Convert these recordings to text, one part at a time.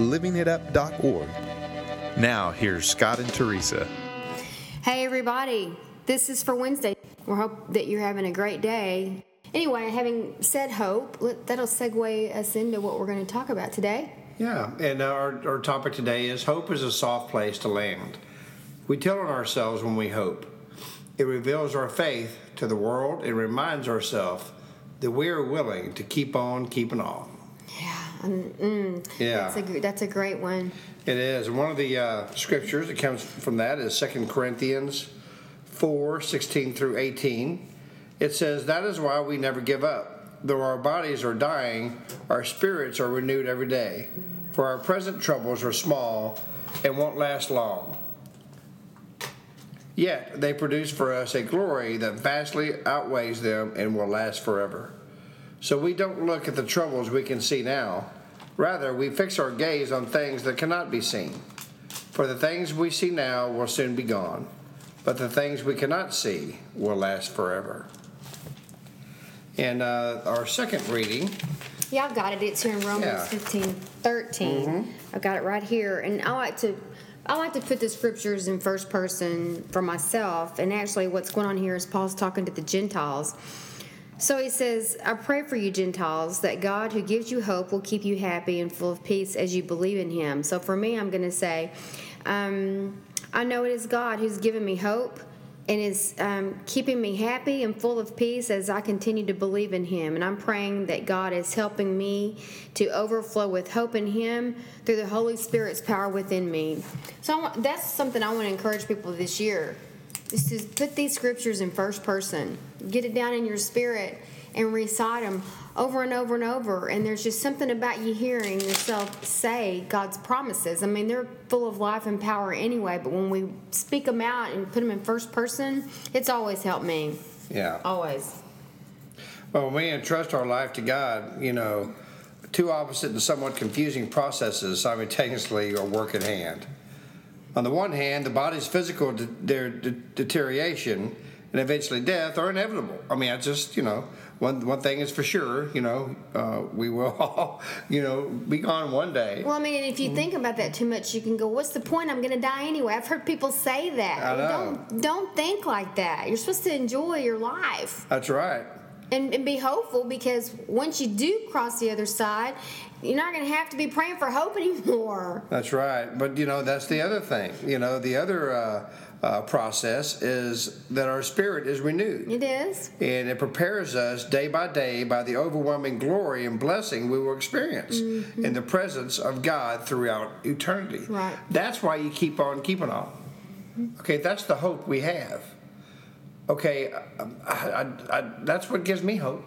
livingitup.org. Now, here's Scott and Teresa. Hey, everybody. This is for Wednesday. We hope that you're having a great day. Anyway, having said hope, that'll segue us into what we're going to talk about today. Yeah, and our, our topic today is hope is a soft place to land. We tell on ourselves when we hope. It reveals our faith to the world. It reminds ourselves that we are willing to keep on keeping on. Yeah, mm, yeah, that's a that's a great one. It is. One of the uh, scriptures that comes from that is Second Corinthians 4 16 through 18. It says, That is why we never give up. Though our bodies are dying, our spirits are renewed every day. For our present troubles are small and won't last long. Yet they produce for us a glory that vastly outweighs them and will last forever. So we don't look at the troubles we can see now. Rather, we fix our gaze on things that cannot be seen. For the things we see now will soon be gone, but the things we cannot see will last forever. And uh, our second reading. Yeah, I've got it. It's here in Romans yeah. 15 13. Mm-hmm. I've got it right here. And I like to. I like to put the scriptures in first person for myself. And actually, what's going on here is Paul's talking to the Gentiles. So he says, I pray for you, Gentiles, that God, who gives you hope, will keep you happy and full of peace as you believe in him. So for me, I'm going to say, um, I know it is God who's given me hope and is um, keeping me happy and full of peace as I continue to believe in Him. And I'm praying that God is helping me to overflow with hope in Him through the Holy Spirit's power within me. So want, that's something I want to encourage people this year is to put these scriptures in first person, get it down in your spirit, and recite them over and over and over. And there's just something about you hearing yourself say God's promises. I mean, they're full of life and power anyway, but when we speak them out and put them in first person, it's always helped me. Yeah. Always. Well, when we entrust our life to God, you know, two opposite and somewhat confusing processes simultaneously are work at hand. On the one hand, the body's physical de- de- de- deterioration and eventually death are inevitable. I mean, I just, you know, one one thing is for sure, you know, uh, we will all, you know, be gone one day. Well, I mean, if you think about that too much, you can go, "What's the point? I'm going to die anyway." I've heard people say that. I know. Don't don't think like that. You're supposed to enjoy your life. That's right. And, and be hopeful because once you do cross the other side, you're not going to have to be praying for hope anymore. That's right. But you know, that's the other thing. You know, the other. Uh, uh, process is that our spirit is renewed. It is. And it prepares us day by day by the overwhelming glory and blessing we will experience mm-hmm. in the presence of God throughout eternity. Right. That's why you keep on keeping on. Okay, that's the hope we have. Okay, I, I, I, that's what gives me hope.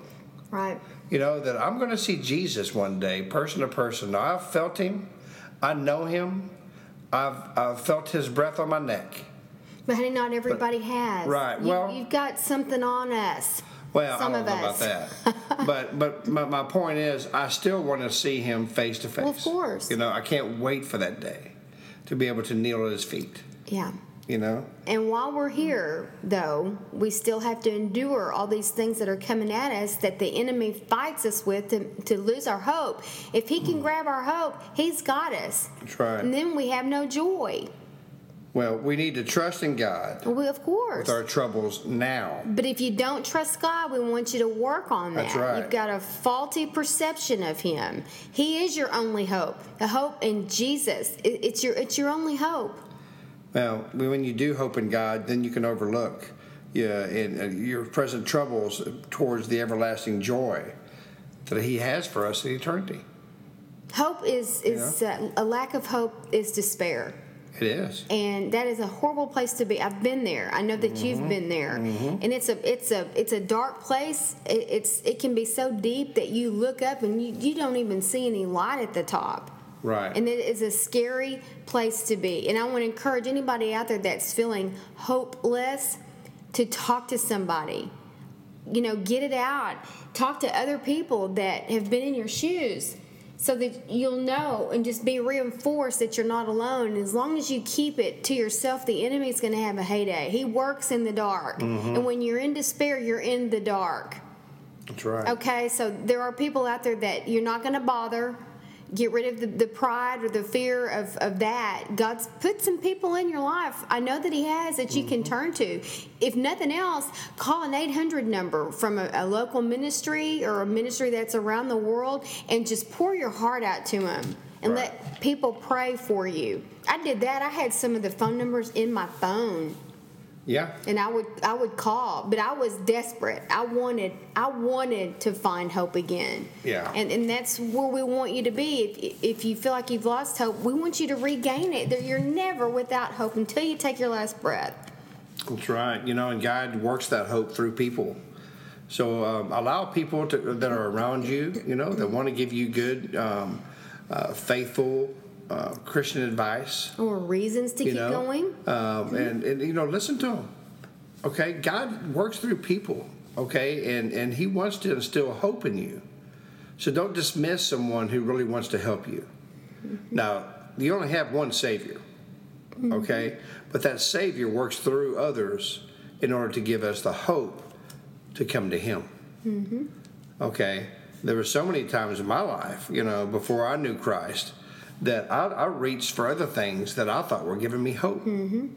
Right. You know, that I'm going to see Jesus one day, person to person. Now, I've felt him, I know him, I've, I've felt his breath on my neck. But honey, not everybody but, has. Right. You, well, you've got something on us. Well, Some I don't know us. about that. but but my, my point is, I still want to see him face to face. Of course. You know, I can't wait for that day to be able to kneel at his feet. Yeah. You know. And while we're here, though, we still have to endure all these things that are coming at us that the enemy fights us with to, to lose our hope. If he can grab our hope, he's got us. That's right. And then we have no joy. Well, we need to trust in God. Well, of course. With our troubles now. But if you don't trust God, we want you to work on that. That's right. You've got a faulty perception of Him. He is your only hope. The hope in Jesus. It's your it's your only hope. Well, when you do hope in God, then you can overlook yeah, in, uh, your present troubles towards the everlasting joy that He has for us in eternity. Hope is is uh, a lack of hope is despair. It is. And that is a horrible place to be. I've been there. I know that mm-hmm. you've been there. Mm-hmm. And it's a it's a it's a dark place. It, it's it can be so deep that you look up and you, you don't even see any light at the top. Right. And it is a scary place to be. And I want to encourage anybody out there that's feeling hopeless to talk to somebody. You know, get it out. Talk to other people that have been in your shoes so that you'll know and just be reinforced that you're not alone. As long as you keep it to yourself, the enemy's going to have a heyday. He works in the dark. Mm-hmm. And when you're in despair, you're in the dark. That's right. Okay, so there are people out there that you're not going to bother. Get rid of the, the pride or the fear of, of that. God's put some people in your life. I know that He has that you can mm-hmm. turn to. If nothing else, call an 800 number from a, a local ministry or a ministry that's around the world and just pour your heart out to them and Right. let people pray for you. I did that. I had some of the phone numbers in my phone Yeah. and I would I would call, but I was desperate. I wanted I wanted to find hope again. Yeah. And and that's where we want you to be. If if you feel like you've lost hope, we want you to regain it. You're never without hope until you take your last breath. That's right. You know, and God works that hope through people. So um, allow people to, that are around you, you know, that want to give you good, um, uh, faithful uh, Christian advice. Or reasons to keep know, going. Um, and, and you know, listen to them. Okay, God works through people. Okay, and and He wants to instill hope in you. So don't dismiss someone who really wants to help you. Now, you only have one Savior. Okay, but that Savior works through others in order to give us the hope to come to Him. Okay, there were so many times in my life, you know, before I knew Christ, that I, I reached for other things that I thought were giving me hope. Mm-hmm.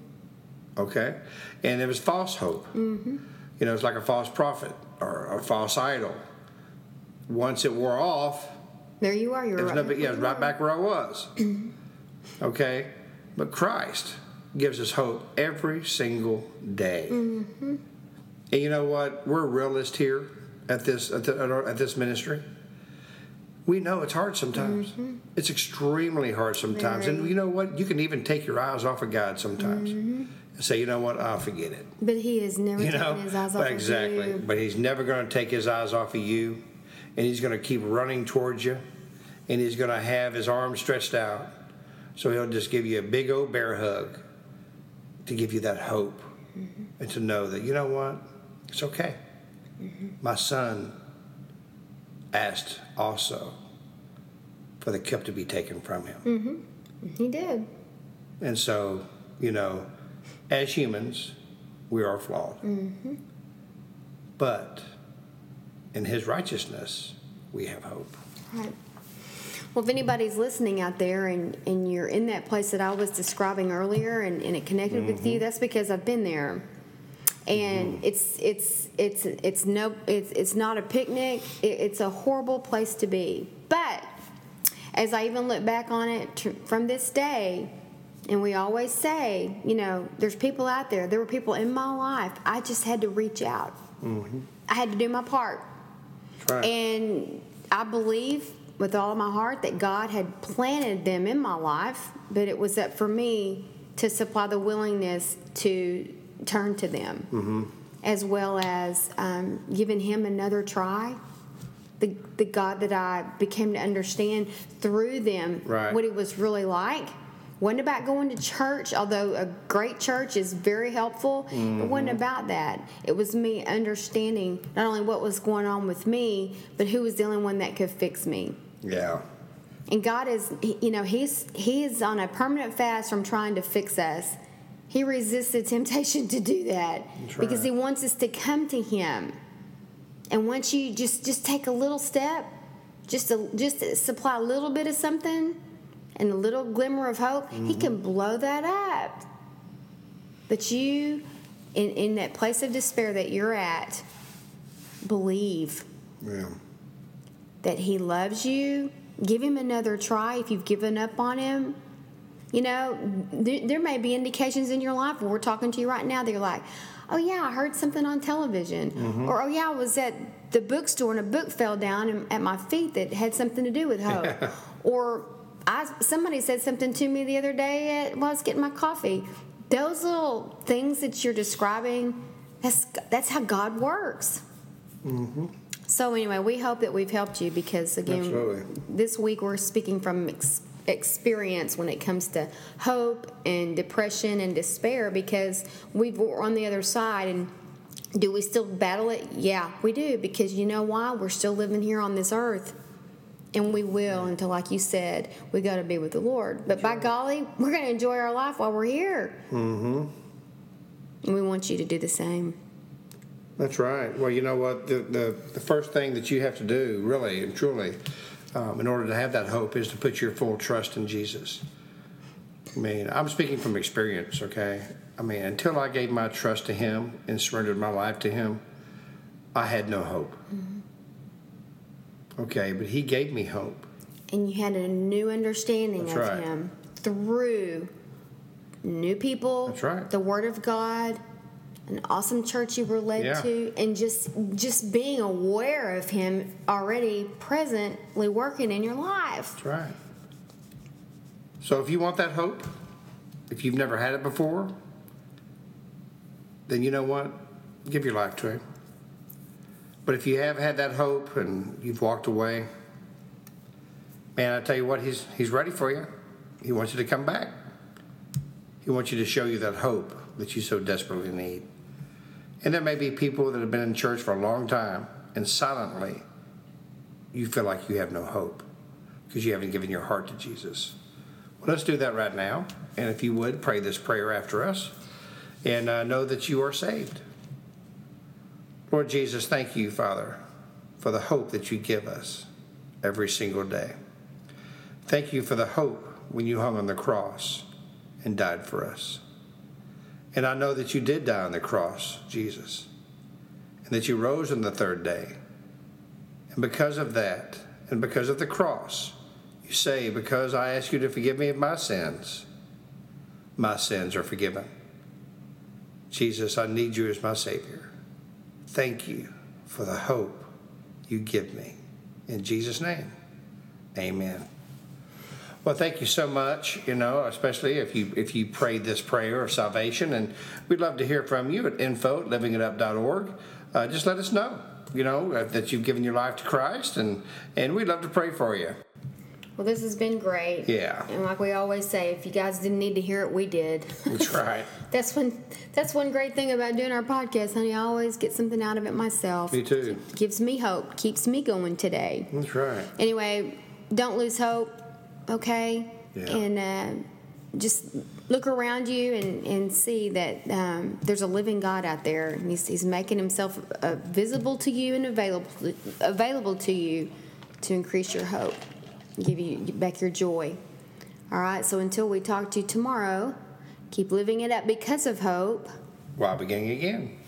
Okay, and it was false hope. Mm-hmm. You know, it's like a false prophet or a false idol. Once it wore off, There you are. You're right. no yeah, right back where I was. Mm-hmm. okay, but Christ gives us hope every single day. And you know what? We're a realist here at this at, the, at, our, at this ministry. We know it's hard sometimes. It's extremely hard sometimes. And you know what? You can even take your eyes off of God sometimes and say, you know what? I'll forget it. But he is never You know, his eyes off but of exactly. you. But he's never going to take his eyes off of you, and he's going to keep running towards you, and he's going to have his arms stretched out, so he'll just give you a big old bear hug to give you that hope, Mm-hmm. and to know that you know what, it's okay. Mm-hmm. My son asked also for the cup to be taken from him. Mm-hmm. He did. And so, you know, as humans, we are flawed. But in his righteousness, we have hope. Right. Well, if anybody's listening out there and, and you're in that place that I was describing earlier and, and it connected with Mm-hmm. you, that's because I've been there. And mm-hmm. it's it's it's it's no it's it's not a picnic. It, it's a horrible place to be. But as I even look back on it tr- from this day, and we always say, you know, there's people out there. There were people in my life. I just had to reach out. Mm-hmm. I had to do my part. Right. And I believe with all of my heart that God had planted them in my life, but it was up for me to supply the willingness to turn to them, as well as um, giving Him another try. The, the God that I became to understand through them Right. what it was really like. Wasn't about going to church, although a great church is very helpful. It wasn't about that. It was me understanding not only what was going on with me, but who was the only one that could fix me. yeah. And God is, you know, He's He is on a permanent fast from trying to fix us. He resists the temptation to do that That's because. He wants us to come to Him. And once you just just take a little step, just to, just to supply a little bit of something, and a little glimmer of hope, He Mm-hmm. can blow that up. But you, in in that place of despair that you're at, believe Yeah. that he loves you. Give him another try if you've given up on him. You know, there, there may be indications in your life where we're talking to you right now. They're like, oh, yeah, I heard something on television. Mm-hmm. Or, oh, yeah, I was at the bookstore and a book fell down and- at my feet that had something to do with hope. or I, somebody said something to me the other day at, while I was getting my coffee. Those little things that you're describing, that's, that's how God works. Mm-hmm. So anyway, we hope that we've helped you because again, Absolutely. this week we're speaking from ex- experience when it comes to hope and depression and despair because we've, we're on the other side and do we still battle it? Yeah, we do because you know why? We're still living here on this earth. And we will until, like you said, we got to be with the Lord. But by golly, we're going to enjoy our life while we're here. Mm-hmm. And we want you to do the same. That's right. Well, you know what? The, the, the first thing that you have to do, really and truly, um, in order to have that hope, is to put your full trust in Jesus. I mean, I'm speaking from experience, okay? I mean, until I gave my trust to Him and surrendered my life to Him, I had no hope. Mm-hmm. Okay, but He gave me hope. And you had a new understanding That's of right. Him through new people, That's right. the Word of God, an awesome church you were led Yeah. to, and just just being aware of Him already presently working in your life. That's right. So if you want that hope, if you've never had it before, then you know what? Give your life to Him. But if you have had that hope and you've walked away, man, I tell you what, He's He's ready for you. He wants you to come back. He wants you to show you that hope that you so desperately need. And there may be people that have been in church for a long time and silently you feel like you have no hope because you haven't given your heart to Jesus. Well, let's do that right now. And if you would, pray this prayer after us and uh, know that you are saved. Lord Jesus, thank you, Father, for the hope that you give us every single day. Thank you for the hope when you hung on the cross and died for us. And I know that you did die on the cross, Jesus, and that you rose on the third day. And because of that, and because of the cross, you say, Because I ask you to forgive me of my sins, my sins are forgiven. Jesus, I need you as my Savior. Thank you for the hope you give me. In Jesus' name, amen. Well, thank you so much. You know, especially if you if you prayed this prayer of salvation, and we'd love to hear from you at info at livingitup.org. Uh, just let us know. You know uh, that you've given your life to Christ, and and we'd love to pray for you. Well, this has been great. Yeah. And like we always say, if you guys didn't need to hear it, we did. That's right. That's one. That's one great thing about doing our podcast, honey. I always get something out of it myself. Me too. Gives me hope. Keeps me going today. That's right. Anyway, don't lose hope. Okay. Yeah. And uh, just look around you and, and see that um, there's a living God out there. And he's, he's making himself uh, visible to you and available available to you to increase your hope, give you back your joy. All right. So until we talk to you tomorrow, keep living it up because of hope. While beginning again.